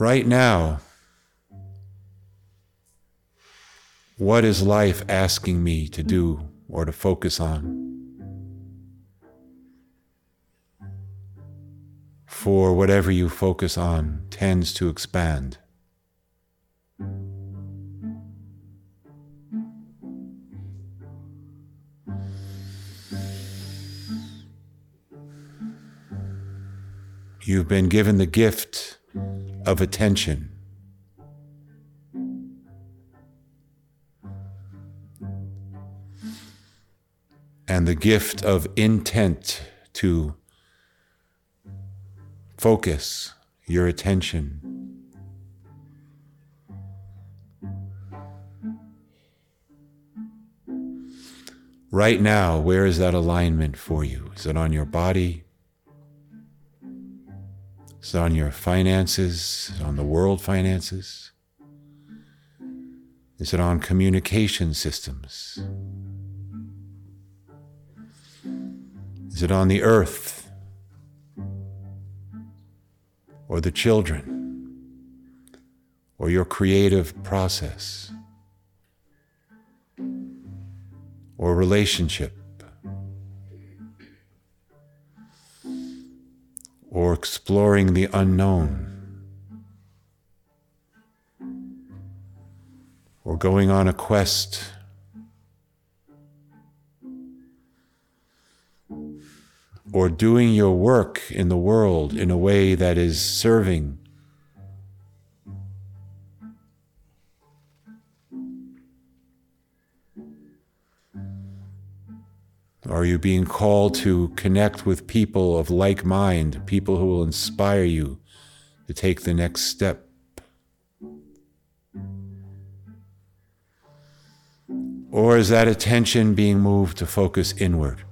Right now, what is life asking me to do or to focus on? For whatever you focus on tends to expand. You've been given the gift of attention. And the gift of intent to focus your attention. Right now, where is that alignment for you? Is it on your body? Is it on your finances? On the world finances? Is it on communication systems? Is it on the earth? Or the children? Or your creative process? Or relationship? Or exploring the unknown, or going on a quest, or doing your work in the world in a way that is serving. Are you being called to connect with people of like mind, people who will inspire you to take the next step? Or is that attention being moved to focus inward?